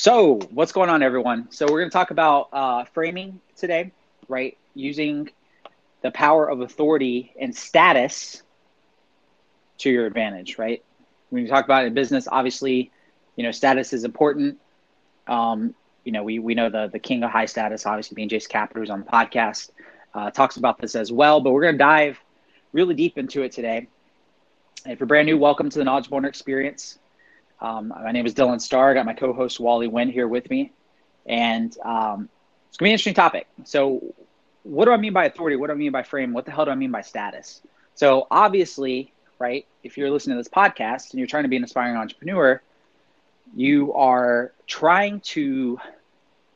So, what's going on, everyone? So, we're going to talk about uh, framing today, right? Using the power of authority and status to your advantage, right? When you talk about in business, obviously, you know, status is important. Um, you know, we, we know the, the king of high status, obviously being Jason Capital, who's on the podcast, uh, talks about this as well. But we're going to dive really deep into it today. If you're brand new, welcome to the Knowledge Boner Experience. Um, my name is Dylan Starr. I got my co-host Wally Wynn here with me, and um, it's gonna be an interesting topic. So, what do I mean by authority? What do I mean by frame? What the hell do I mean by status? So, obviously, right? If you're listening to this podcast and you're trying to be an aspiring entrepreneur, you are trying to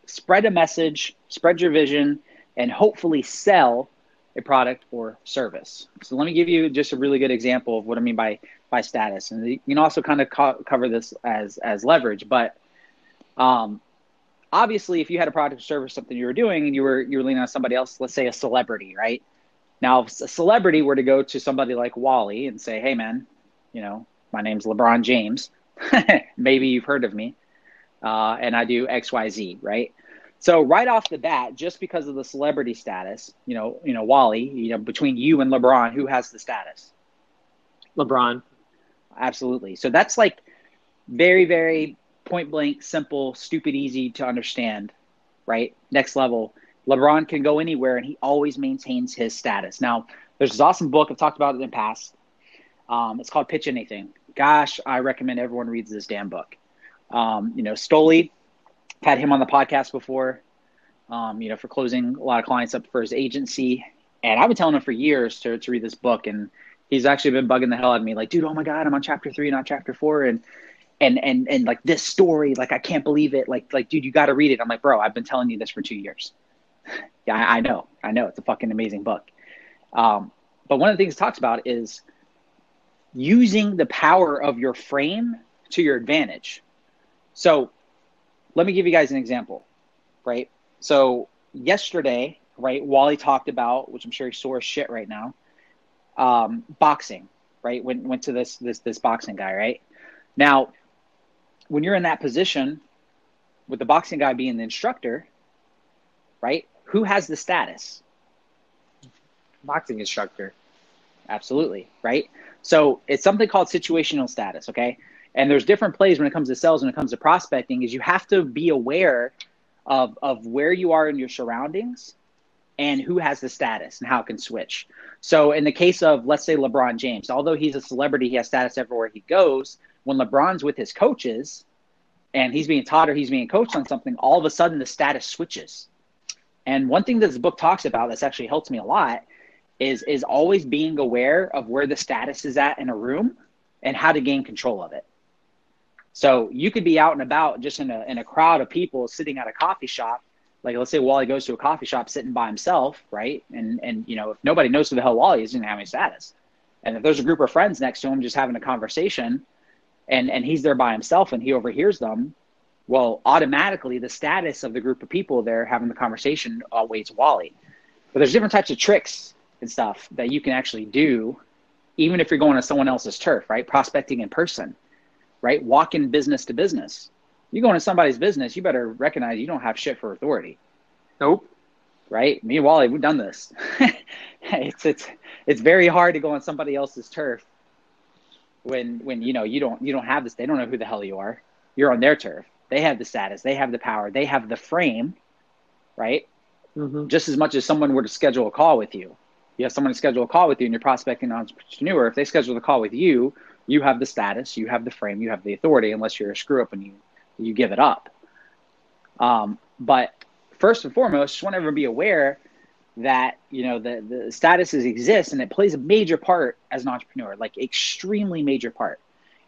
spread a message, spread your vision, and hopefully sell a product or service. So let me give you just a really good example of what I mean by by status, and you can also kind of co- cover this as as leverage. But um, obviously, if you had a product or service, something you were doing, and you were you were leaning on somebody else, let's say a celebrity, right? Now, if a celebrity were to go to somebody like Wally and say, "Hey, man, you know, my name's LeBron James. Maybe you've heard of me, uh, and I do X, Y, Z, right?" So right off the bat, just because of the celebrity status, you know, you know, Wally, you know, between you and LeBron, who has the status? LeBron. Absolutely. So that's like very, very point blank, simple, stupid, easy to understand, right? Next level. LeBron can go anywhere and he always maintains his status. Now, there's this awesome book I've talked about it in the past. Um, it's called Pitch Anything. Gosh, I recommend everyone reads this damn book. Um, you know, Stoli, had him on the podcast before, um, you know, for closing a lot of clients up for his agency. And I've been telling him for years to, to read this book. And he's actually been bugging the hell out of me. Like, dude, oh my God, I'm on chapter three, not chapter four. And, and, and, and like this story, like, I can't believe it. Like, like, dude, you got to read it. I'm like, bro, I've been telling you this for two years. yeah, I, I, know. I know. It's a fucking amazing book. Um, but one of the things it talks about is using the power of your frame to your advantage. So let me give you guys an example, right? So yesterday, right, Wally talked about, which I'm sure he's sore as shit right now, um, boxing, right? Went went to this this this boxing guy, right? Now, when you're in that position, with the boxing guy being the instructor, right? Who has the status? Boxing instructor. Absolutely, right? So it's something called situational status, okay? And there's different plays when it comes to sales, when it comes to prospecting, is you have to be aware of, of where you are in your surroundings and who has the status and how it can switch. So in the case of, let's say, LeBron James, although he's a celebrity, he has status everywhere he goes. When LeBron's with his coaches and he's being taught or he's being coached on something, all of a sudden the status switches. And one thing that this book talks about that's actually helped me a lot is is always being aware of where the status is at in a room and how to gain control of it. So you could be out and about just in a in a crowd of people sitting at a coffee shop. Like let's say Wally goes to a coffee shop sitting by himself, right? And and you know, if nobody knows who the hell Wally is, he doesn't have any status. And if there's a group of friends next to him just having a conversation and and he's there by himself and he overhears them, well, automatically the status of the group of people there having the conversation outweighs Wally. But there's different types of tricks and stuff that you can actually do, even if you're going to someone else's turf, right? Prospecting in person right? Walking business to business. You go into somebody's business, you better recognize you don't have shit for authority. Nope. Right? Me and Wally, we've done this. it's it's it's very hard to go on somebody else's turf when when you know you don't you don't have this. They don't know who the hell you are. You're on their turf. They have the status. They have the power. They have the frame. Right? Mm-hmm. Just as much as someone were to schedule a call with you. You have someone to schedule a call with you, and you're prospecting an entrepreneur. If they schedule a call with you, you have the status, you have the frame, you have the authority, unless you're a screw up and you you give it up. Um, but first and foremost, just want everyone to be aware that you know the the statuses exist and it plays a major part as an entrepreneur, like extremely major part.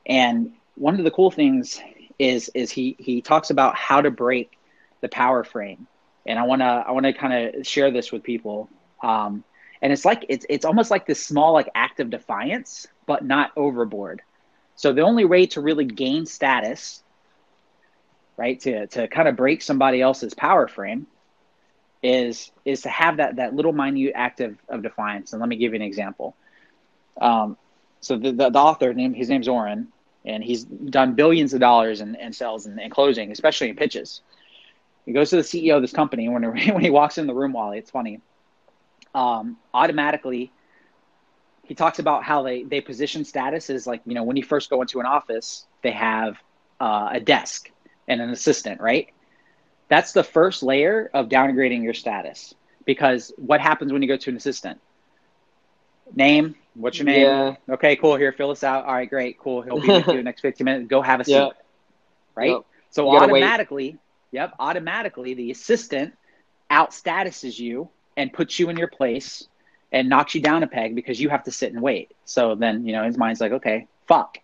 And one of the cool things is is he he talks about how to break the power frame, and I wanna I wanna kind of share this with people. Um, and it's like it's it's almost like this small like act of defiance but not overboard. So the only way to really gain status, right, to, to kind of break somebody else's power frame is is to have that that little minute act of, of defiance. And let me give you an example. Um, so the, the, the author name his name's Oren. and he's done billions of dollars in, in sales and, and closing, especially in pitches. He goes to the CEO of this company. When, when he walks in the room, Wally, it's funny. Um, automatically, he talks about how they, they position status is like, you know, when you first go into an office, they have uh, a desk and an assistant, right? That's the first layer of downgrading your status because what happens when you go to an assistant? Name, what's your name? Yeah. Okay, cool. Here, fill this out. All right, great, cool. He'll be with you the next 15 minutes. Go have a seat. Yep. Right? Yep. So gotta wait. automatically, yep, automatically the assistant out statuses you and puts you in your place and knocks you down a peg because you have to sit and wait. So then, you know, his mind's like, okay, fuck.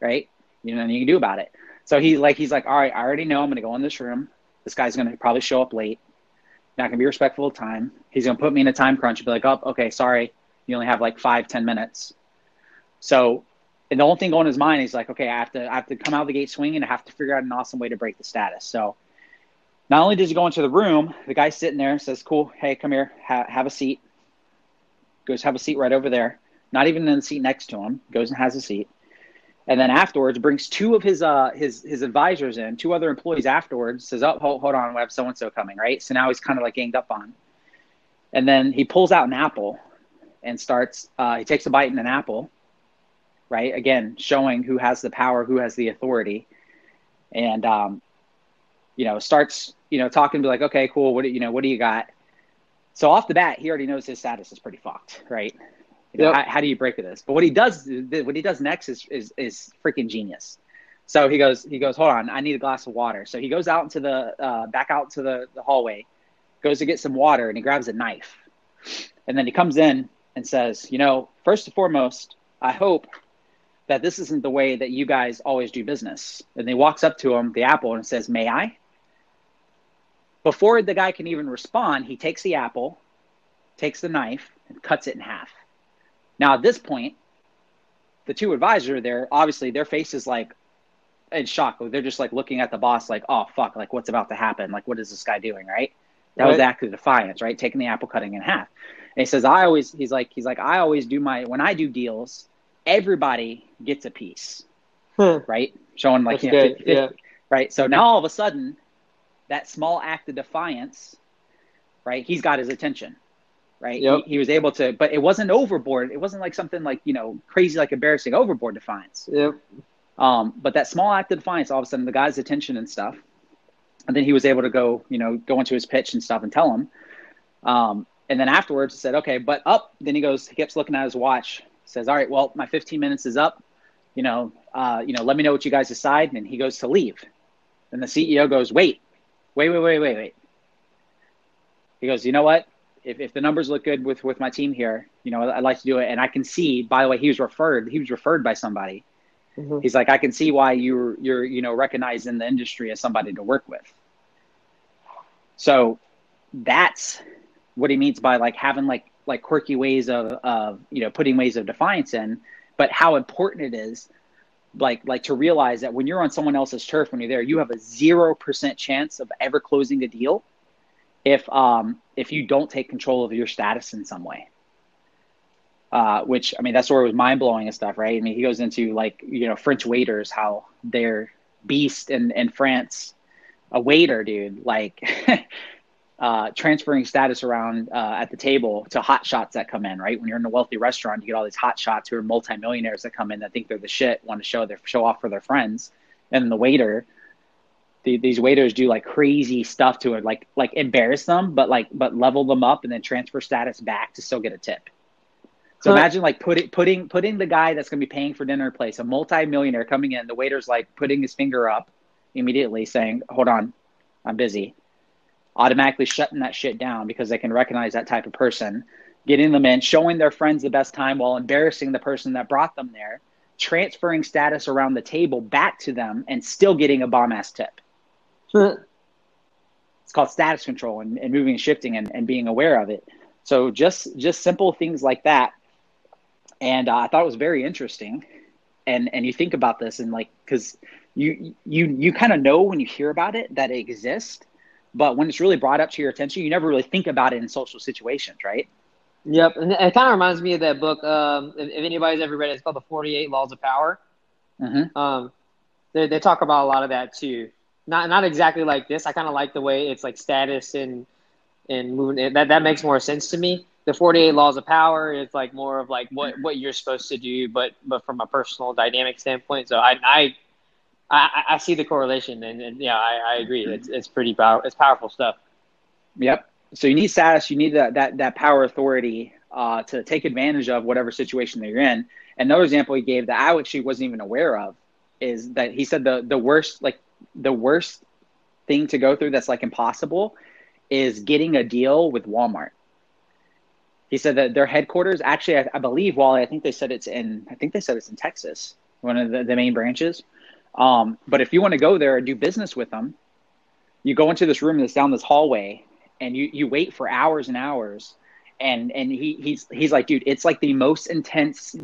Right? You know, nothing you can do about it. So he like he's like, all right, I already know I'm gonna go in this room. This guy's gonna probably show up late. Not gonna be respectful of time. He's gonna put me in a time crunch and be like, oh, okay, sorry, you only have like five, ten minutes. So and the only thing going in his mind is like, okay, I have to I have to come out of the gate swinging. I have to figure out an awesome way to break the status. So not only does he go into the room, the guy's sitting there says, "Cool, hey, come here, ha- have a seat." Goes have a seat right over there. Not even in the seat next to him. Goes and has a seat, and then afterwards brings two of his uh his his advisors in, two other employees afterwards. Says, "Oh, hold, hold on, we have so and so coming, right?" So now he's kind of like ganged up on, and then he pulls out an apple, and starts. Uh, he takes a bite in an apple, right? Again, showing who has the power, who has the authority, and um, you know, starts you know talking to like, okay, cool, what do you know, what do you got? So off the bat, he already knows his status is pretty fucked, right? You know, Yep. how, how do you break this? But what he does, what he does next is is is freaking genius. So he goes, he goes, hold on, I need a glass of water. So he goes out into the uh, back out to the, the hallway, goes to get some water, and he grabs a knife, and then he comes in and says, you know, first and foremost, I hope that this isn't the way that you guys always do business. And he walks up to him, the apple, and says, May I? Before the guy can even respond, he takes the apple, takes the knife, and cuts it in half. Now, at this point, the two advisors there, obviously, their face is like in shock. They're just like looking at the boss, like, oh, fuck, like, what's about to happen? Like, what is this guy doing, right? That was the Right. act of defiance, right? Taking the apple, cutting in half. And he says, I always, he's like, he's like, I always do my, when I do deals, everybody gets a piece, Huh. right? Showing like, you know, good. 50 Yeah. right? So now all of a sudden, that small act of defiance, right? He's got his attention, right? Yep. He, he was able to, but it wasn't overboard. It wasn't like something like you know crazy, like embarrassing overboard defiance. Yep. Um, but that small act of defiance, all of a sudden, the guy's attention and stuff, and then he was able to go, you know, go into his pitch and stuff and tell him. Um, and then afterwards, he said, "Okay, but up." Then he goes, he keeps looking at his watch. Says, "All right, well, my 15 minutes is up. You know, uh, you know, let me know what you guys decide." And he goes to leave. And the CEO goes, "Wait, wait, wait, wait, wait, wait." He goes, "You know what? If, if the numbers look good with with my team here, you know, I'd like to do it." And I can see, by the way, he was referred. He was referred by somebody. Mhm. He's like, I can see why you're you're you know recognized in the industry as somebody to work with. So that's what he means by like having like like quirky ways of of you know putting ways of defiance in, but how important it is like like to realize that when you're on someone else's turf when you're there, you have a zero percent chance of ever closing a deal if um if you don't take control of your status in some way uh, which I mean that's where it was mind blowing and stuff, right? I mean he goes into like you know French waiters how they're beast in in France, a waiter dude like uh, transferring status around uh, at the table to hot shots that come in, right? When you're in a wealthy restaurant, you get all these hot shots who are multimillionaires that come in that think they're the shit, want to show their show off for their friends, and the waiter. The, these waiters do like crazy stuff to it, like like embarrass them, but like but level them up and then transfer status back to still get a tip. So Huh. imagine like putting putting putting the guy that's going to be paying for dinner place, a multi-millionaire coming in, the waiter's like putting his finger up immediately saying, "Hold on, I'm busy." Automatically shutting that shit down because they can recognize that type of person, getting them in, showing their friends the best time while embarrassing the person that brought them there, transferring status around the table back to them and still getting a bomb ass tip. It's called status control and, and moving and shifting and, and being aware of it. So just just simple things like that. And uh, I thought it was very interesting. And and you think about this and like because you you you kind of know when you hear about it that it exists, but when it's really brought up to your attention, you never really think about it in social situations, right? Yep, and it kind of reminds me of that book. Um, if, if anybody's ever read it, it's called The Forty Eight Laws of Power. Mhm. Um, they they talk about a lot of that too. Not not exactly like this. I kind of like the way it's like status and and moving. That that makes more sense to me. The forty eight laws of power is like more of like what what you're supposed to do, but but from a personal dynamic standpoint. So I I I, I see the correlation, and, and yeah, I, I agree. It's it's pretty power. It's powerful stuff. Yep. So you need status. You need that that that power authority uh, to take advantage of whatever situation that you're in. Another example he gave that I actually wasn't even aware of is that he said the the worst like the worst thing to go through that's like impossible is getting a deal with Walmart. He said that their headquarters actually, I, I believe, Wally, I think they said it's in, I think they said it's in Texas, one of the, the main branches. Um, but if you want to go there and do business with them, you go into this room that's down this hallway and you, you wait for hours and hours. And, and he, he's, he's like, dude, it's like the most intense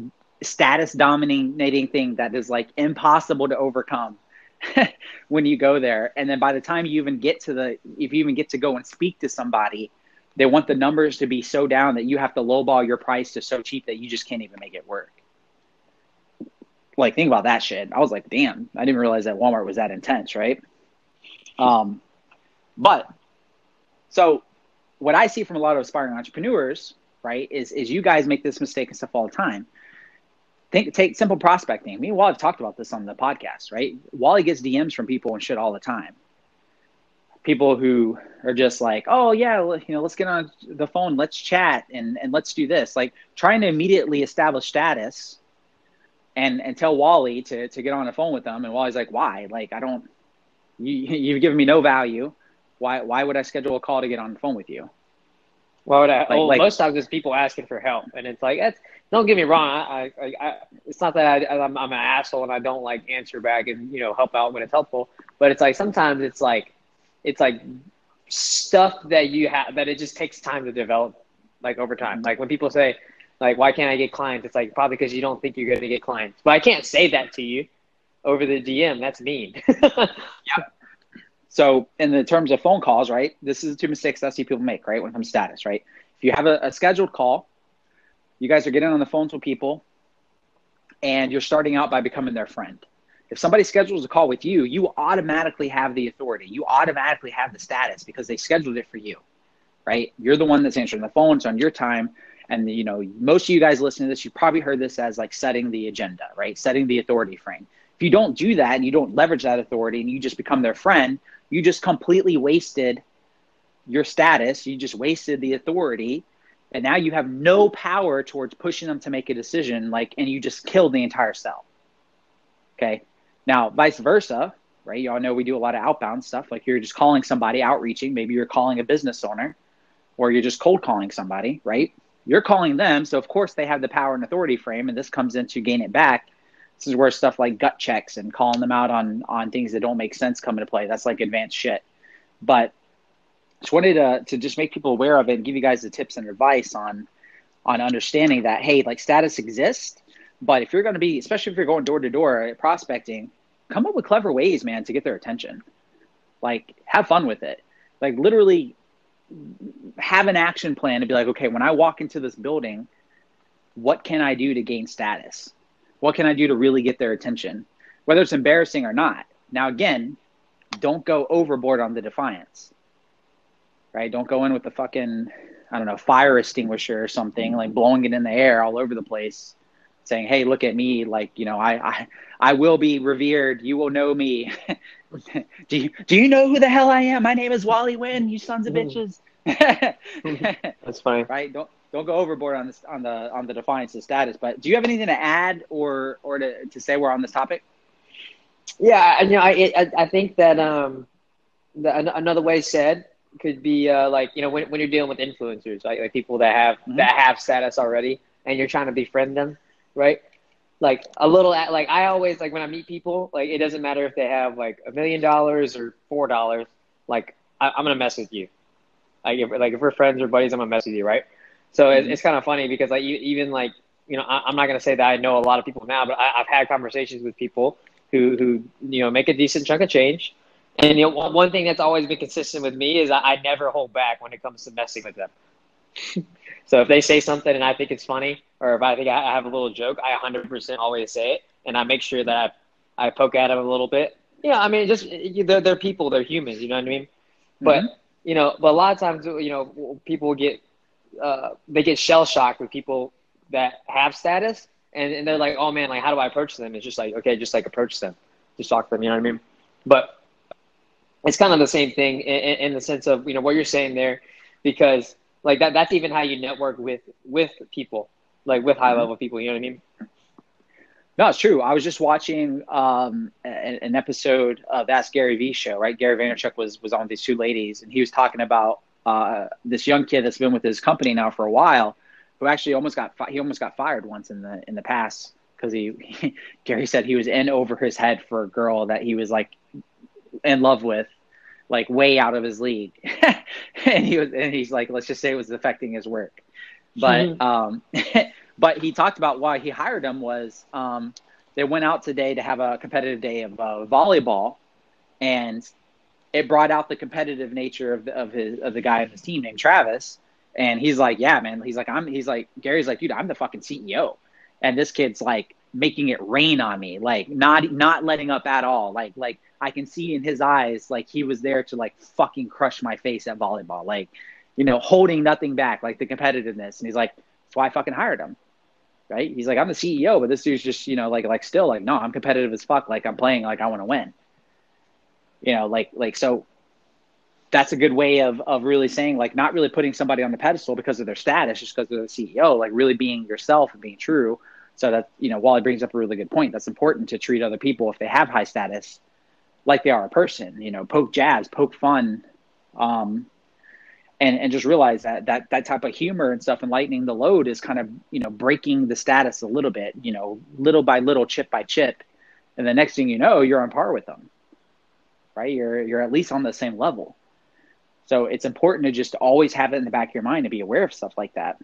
status dominating thing that is like impossible to overcome when you go there. And then by the time you even get to the, if you even get to go and speak to somebody, they want the numbers to be so down that you have to lowball your price to so cheap that you just can't even make it work. Like think about that shit. I was like, damn, I didn't realize that Walmart was that intense, right? Um, but so what I see from a lot of aspiring entrepreneurs, right, is is you guys make this mistake and stuff all the time. Think, take simple prospecting. And Wally have talked about this on the podcast, right? Wally gets DMs from people and shit all the time. People who are just like, oh yeah, you know, let's get on the phone, let's chat, and and let's do this. Like trying to immediately establish status, and and tell Wally to to get on the phone with them, and Wally's like, why? Like I don't, you you've given me no value. Why why would I schedule a call to get on the phone with you? Why would I? Like- well, like- most times it's people asking for help, and it's like, it's, don't get me wrong. I, I, I, it's not that I, I'm, I'm an asshole and I don't like answer back and you know help out when it's helpful, but it's like sometimes it's like, it's like stuff that you have that it just takes time to develop, like over time. Like when people say, like, why can't I get clients? It's like probably because you don't think you're going to get clients. But I can't say that to you over the DM. That's mean. yeah. So, in the terms of phone calls, right? This is the two mistakes I see people make, right? When it comes to status, right? If you have a, a scheduled call, you guys are getting on the phones with people, and you're starting out by becoming their friend. If somebody schedules a call with you, you automatically have the authority. You automatically have the status because they scheduled it for you, right? You're the one that's answering the phone. It's on your time. And you know, most of you guys listening to this, you probably heard this as like setting the agenda, right? Setting the authority frame. If you don't do that and you don't leverage that authority and you just become their friend, you just completely wasted your status. You just wasted the authority. And now you have no power towards pushing them to make a decision, like, and you just killed the entire cell. Okay. Now, vice versa, right? Y'all know we do a lot of outbound stuff. Like you're just calling somebody, outreaching. Maybe you're calling a business owner or you're just cold calling somebody, right? You're calling them. So, of course, they have the power and authority frame. And this comes into gain it back. This is where stuff like gut checks and calling them out on, on things that don't make sense come into play. That's like advanced shit. But just wanted to, to just make people aware of it and give you guys the tips and advice on on understanding that hey like status exists but if you're going to be especially if you're going door to door prospecting come up with clever ways man to get their attention. Like have fun with it. Like literally have an action plan to be like okay when i walk into this building what can i do to gain status? What can i do to really get their attention? Whether it's embarrassing or not. Now again don't go overboard on the defiance right? Don't go in with the fucking, I don't know, fire extinguisher or something, like blowing it in the air all over the place, saying, "Hey, look at me! Like, you know, I, I, I will be revered. You will know me. do you, do you know who the hell I am? My name is Wally Wynn. You sons of bitches." That's funny. right? Don't don't go overboard on this on the on the defiance of status. But do you have anything to add or or to to say we're on this topic? Yeah, you know, I I, I think that um, the, another way said could be uh, like you know when, when you're dealing with influencers, right? Like people that have Mhm. that have status already, and you're trying to befriend them, right? Like a little, like I always like when I meet people, like it doesn't matter if they have like a million dollars or four dollars, like I, I'm gonna mess with you. Like if like if we're friends or buddies, I'm gonna mess with you, right? So it's, Mhm. it's kind of funny because like you, even like you know I, I'm not gonna say that I know a lot of people now, but I, I've had conversations with people who who you know make a decent chunk of change. And you know, one thing that's always been consistent with me is I, I never hold back when it comes to messing with them. so if they say something and I think it's funny, or if I think I I have a little joke, I 100% always say it, and I make sure that I poke at them a little bit. Yeah, I mean, just they're, they're people, they're humans. You know what I mean? But mm-hmm. you know, but a lot of times, you know, people get uh, they get shell shocked with people that have status, and, and they're like, oh man, like how do I approach them? It's just like okay, just like approach them, just talk to them. You know what I mean? But it's kind of the same thing in, in the sense of you know what you're saying there, because like that that's even how you network with with people, like with high level people. You know what I mean? No, it's true. I was just watching um, an, an, episode of Ask Gary V show. Right, Gary Vaynerchuk was was on with these two ladies, and he was talking about uh, this young kid that's been with his company now for a while, who actually almost got fi- he almost got fired once in the in the past because he, he Gary said he was in over his head for a girl that he was like in love with, like way out of his league, and he was and he's like let's just say it was affecting his work, but mm-hmm. um, but he talked about why he hired him was um, they went out today to have a competitive day of uh, volleyball, and it brought out the competitive nature of the, of his of the guy on his team named Travis. And he's like, yeah, man. He's like, I'm. He's like, Gary's like, dude, I'm the fucking CEO, and this kid's like making it rain on me, like not not letting up at all. Like like I can see in his eyes, like he was there to like fucking crush my face at volleyball, like you know, holding nothing back, like the competitiveness. And he's like, that's why I fucking hired him right? He's like, I'm the CEO, but this dude's just, you know, like, like still like, no, I'm competitive as fuck. Like I'm playing like I want to win. You know, like, like, so that's a good way of, of really saying like, not really putting somebody on the pedestal because of their status, just because they're the CEO, like really being yourself and being true. So that, you know, Wally brings up a really good point. That's important to treat other people if they have high status, like they are a person, you know, poke jazz, poke fun, um, and and just realize that that that type of humor and stuff and lightening the load is kind of you know breaking the status a little bit you know little by little chip by chip. And the next thing you know you're on par with them right? You're you're at least on the same level. So it's important to just always have it in the back of your mind to be aware of stuff like that.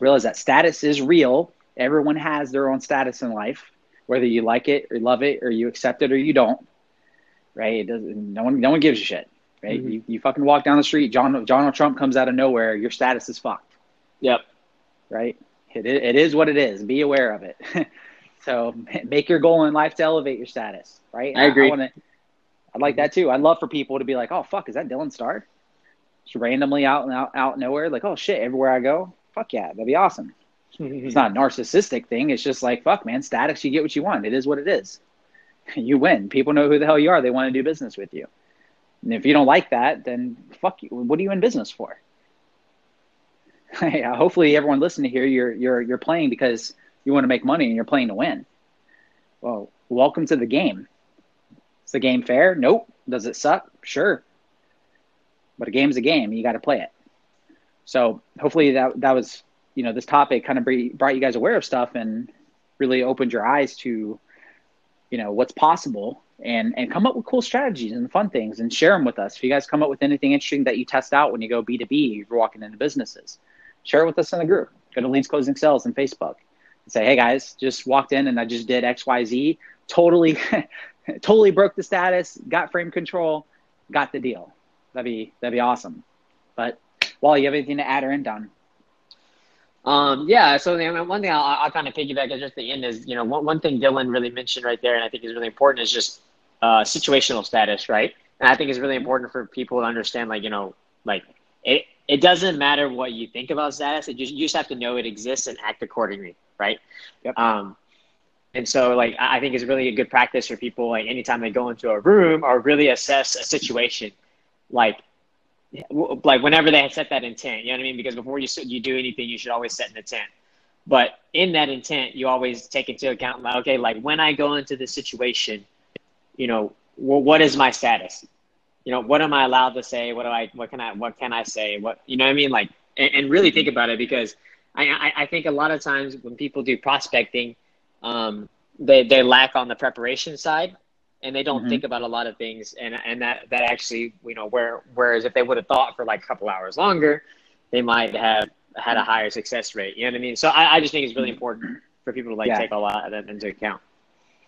Realize that status is real everyone has their own status in life whether you like it or love it or you accept it or you don't right it doesn't no one no one gives a shit right? Mm-hmm. You, you fucking walk down the street, John Donald Trump comes out of nowhere, your status is fucked. Yep. Right. It it is what it is. Be aware of it. so make your goal in life to elevate your status. Right. I agree. I, I, wanna, I like that too. I'd love for people to be like, oh fuck, is that Dylan Starr? Just randomly out and out, out nowhere, like, oh shit, everywhere I go, fuck yeah, that'd be awesome. It's not a narcissistic thing. It's just like, fuck, man, status, you get what you want. It is what it is. You win. People know who the hell you are. They want to do business with you. And if you don't like that, then fuck you. What are you in business for? yeah, uh, hopefully, everyone listening here, you're you're you're playing because you want to make money and you're playing to win. Well, welcome to the game. Is the game fair? Nope. Does it suck? Sure. But a game's a game. You got to play it. So hopefully that that was you know this topic kind of brought you guys aware of stuff and really opened your eyes to you know what's possible and and come up with cool strategies and fun things and share them with us. If you guys come up with anything interesting that you test out when you go B two B, you're walking into businesses, share it with us in the group. Go to Leads Closing Sales on Facebook and say, hey guys, just walked in and I just did X Y Z. Totally, totally broke the status, got frame control, got the deal. That'd be that'd be awesome. But while you have anything to add or end done? Um, yeah, so the, one thing I'll, I'll, kind of piggyback at just the end is, you know, one, one thing Dylan really mentioned right there, and I think is really important, is just uh, situational status, right? And I think it's really important for people to understand, like, you know, like it, it doesn't matter what you think about status. It just, you just have to know it exists and act accordingly, right? Yep. Um, and so, like, I think it's really a good practice for people, like, anytime they go into a room or really assess a situation, like, like whenever they set that intent, you know what I mean? Because before you you do anything, you should always set an intent. But in that intent, you always take into account, like, okay, like when I go into this situation, you know, well, what is my status? You know, what am I allowed to say? What do I, what can I, what can I say? What, you know what I mean? Like, and, and really think about it because I, I, I, think a lot of times when people do prospecting, um, they, they lack on the preparation side and they don't mm-hmm. think about a lot of things. And, and that, that actually, you know, where, whereas if they would have thought for like a couple hours longer, they might have had a higher success rate. You know what I mean? So I, I just think it's really important for people to like yeah. take a lot of that into account.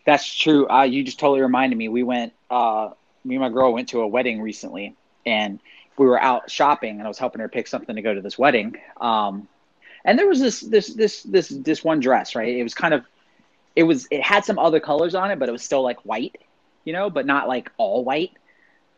That's true. Uh, you just totally reminded me. We went, uh, me and my girl went to a wedding recently, and we were out shopping, and I was helping her pick something to go to this wedding. Um, and there was this, this, this, this, this one dress, right? It was kind of, it was it had some other colors on it, but it was still like white, you know, but not like all white.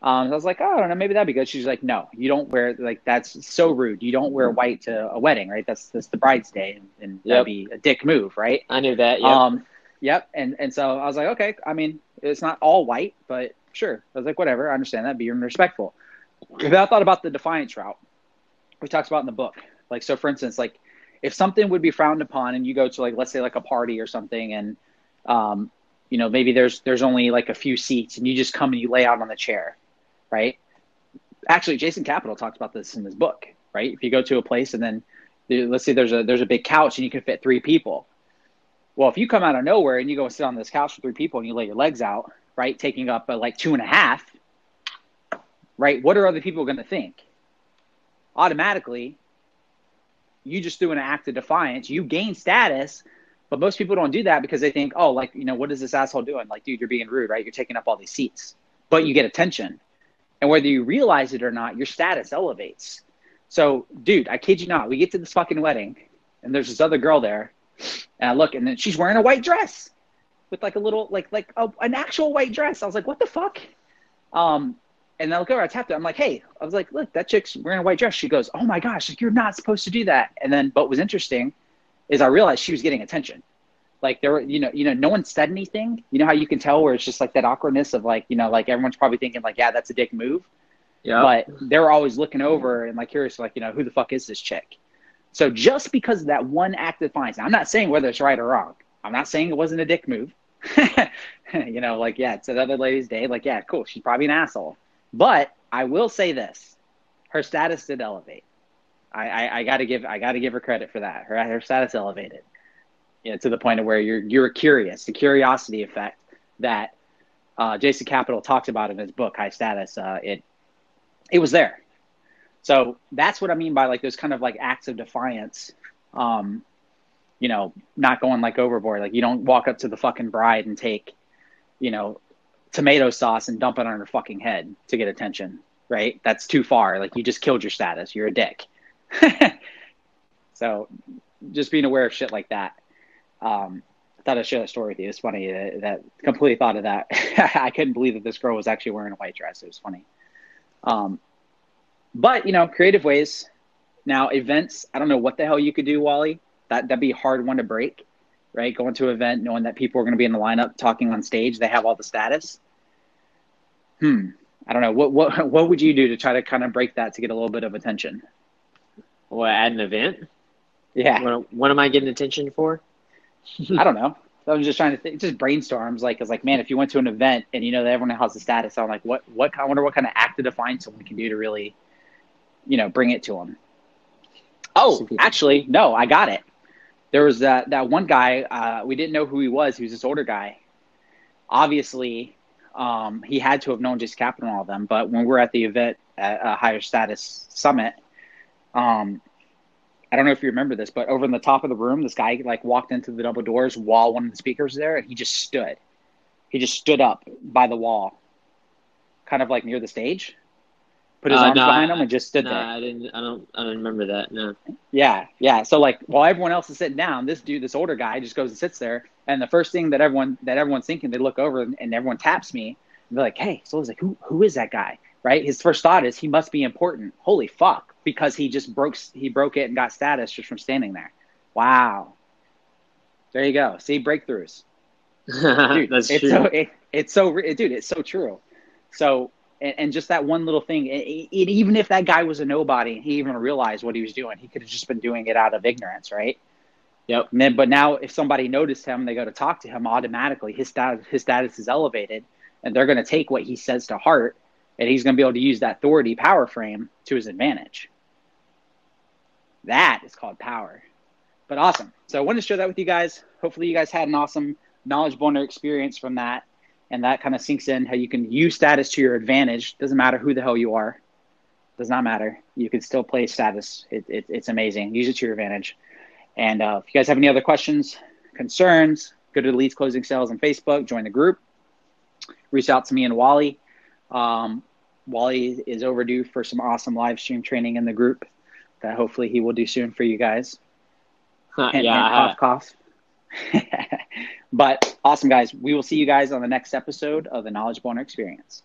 Um, so I was like, oh, I don't know, maybe that'd be good. She's like, no, you don't wear like that's so rude. You don't wear white to a wedding, right? That's that's the bride's day, and, and Yep. that'd be a dick move, right? I knew that. Yep. Um, yep. And and so I was like, okay. I mean, it's not all white, but sure. I was like, whatever. I understand that. Being respectful. But I thought about the defiance route, we talks about in the book. Like, so for instance, like if something would be frowned upon, and you go to like let's say like a party or something, and um, you know maybe there's there's only like a few seats, and you just come and you lay out on the chair, right? Actually, Jason Capital talks about this in his book, right? If you go to a place and then let's say there's a there's a big couch and you can fit three people. Well, if you come out of nowhere and you go and sit on this couch with three people and you lay your legs out, right, taking up uh, like two and a half, right? What are other people going to think? Automatically, you just threw an act of defiance. You gain status, but most people don't do that because they think, oh, like you know, what is this asshole doing? Like, dude, you're being rude, right? You're taking up all these seats, but you get attention, and whether you realize it or not, your status elevates. So, dude, I kid you not, we get to this fucking wedding, and there's this other girl there, and I look, and then she's wearing a white dress with like a little, like like a, an actual white dress. I was like, what the fuck? Um, and I look over, I tapped her. I'm like, hey, I was like, look, that chick's wearing a white dress. She goes, oh my gosh, like, you're not supposed to do that. And then, but was interesting is I realized she was getting attention. Like there were, you know, you know, no one said anything. You know how you can tell where it's just like that awkwardness of like, you know, like everyone's probably thinking like, yeah, that's a dick move Yeah. but they're always looking over and like curious, like, you know, who the fuck is this chick? So just because of that one act of defiance, I'm not saying whether it's right or wrong. I'm not saying it wasn't a dick move. you know, like, yeah, it's another lady's day. Like, yeah, cool. She's probably an asshole. But I will say this her status did elevate. I, I, I gotta give I gotta give her credit for that. Her her status elevated. You know, to the point of where you're you're curious, the curiosity effect that uh, Jason Capital talks about in his book, High Status. Uh, it it was there. So that's what I mean by like those kind of like acts of defiance. Um, you know, not going like overboard. Like you don't walk up to the fucking bride and take, you know, tomato sauce and dump it on her fucking head to get attention. Right? That's too far. Like you just killed your status. You're a dick. so just being aware of shit like that. Um, I thought I'd share that story with you. It's funny that, completely thought of that. I couldn't believe that this girl was actually wearing a white dress. It was funny. Um, but you know, creative ways. Now, events. I don't know what the hell you could do, Wally. That that'd be a hard one to break, right? Going to an event knowing that people are going to be in the lineup talking on stage. They have all the status. Hmm. I don't know. What what what would you do to try to kind of break that to get a little bit of attention? What at an event? Yeah, What, what am I getting attention for? I don't know. I was just trying to think, just brainstorms. Like, it's like, man, if you went to an event and you know that everyone has the status, I'm like, what, what, I wonder what kind of act to define someone can do to really, you know, bring it to them. Oh, actually, no, I got it. There was that that one guy. Uh, we didn't know who he was. He was this older guy. Obviously, um, he had to have known Jason Capital and all of them. But when we're at the event at a higher status summit, um, I don't know if you remember this, but over in the top of the room, this guy like walked into the double doors while one of the speakers was there, and he just stood. He just stood up by the wall, kind of like near the stage, put his Uh, arms no, behind I- him, and just stood no, there. I didn't. I don't. I don't remember that. No. Yeah, yeah. So like while everyone else is sitting down, this dude, this older guy, just goes and sits there. And the first thing that everyone that everyone's thinking, they look over and, and everyone taps me. And they're like, "Hey," so I was like, "Who who is that guy?" Right? His first thought is he must be important. Holy fuck! Because he just broke he broke it and got status just from standing there. Wow. There you go. See breakthroughs dude, That's it's true. so it, it's so dude, it's so true. So and, and just that one little thing, it, even if that guy was a nobody, he even realized what he was doing. He could have just been doing it out of ignorance, right? Yep. And then, but now, if somebody noticed him, they go to talk to him. Automatically, his status his status is elevated, and they're going to take what he says to heart, and he's going to be able to use that authority power frame to his advantage. That is called power. But awesome. So I wanted to share that with you guys. Hopefully, you guys had an awesome knowledge boner experience from that. And that kind of sinks in how you can use status to your advantage. Doesn't matter who the hell you are. Does not matter. You can still play status. It, it, it's amazing. Use it to your advantage. And uh, if you guys have any other questions, concerns, go to the Leads Closing Sales on Facebook, join the group, reach out to me and Wally. Um, Wally is overdue for some awesome live stream training in the group that hopefully he will do soon for you guys. Hint, yeah. hint, I- cough, cough. But awesome, guys. We will see you guys on the next episode of the Knowledge Boner Experience.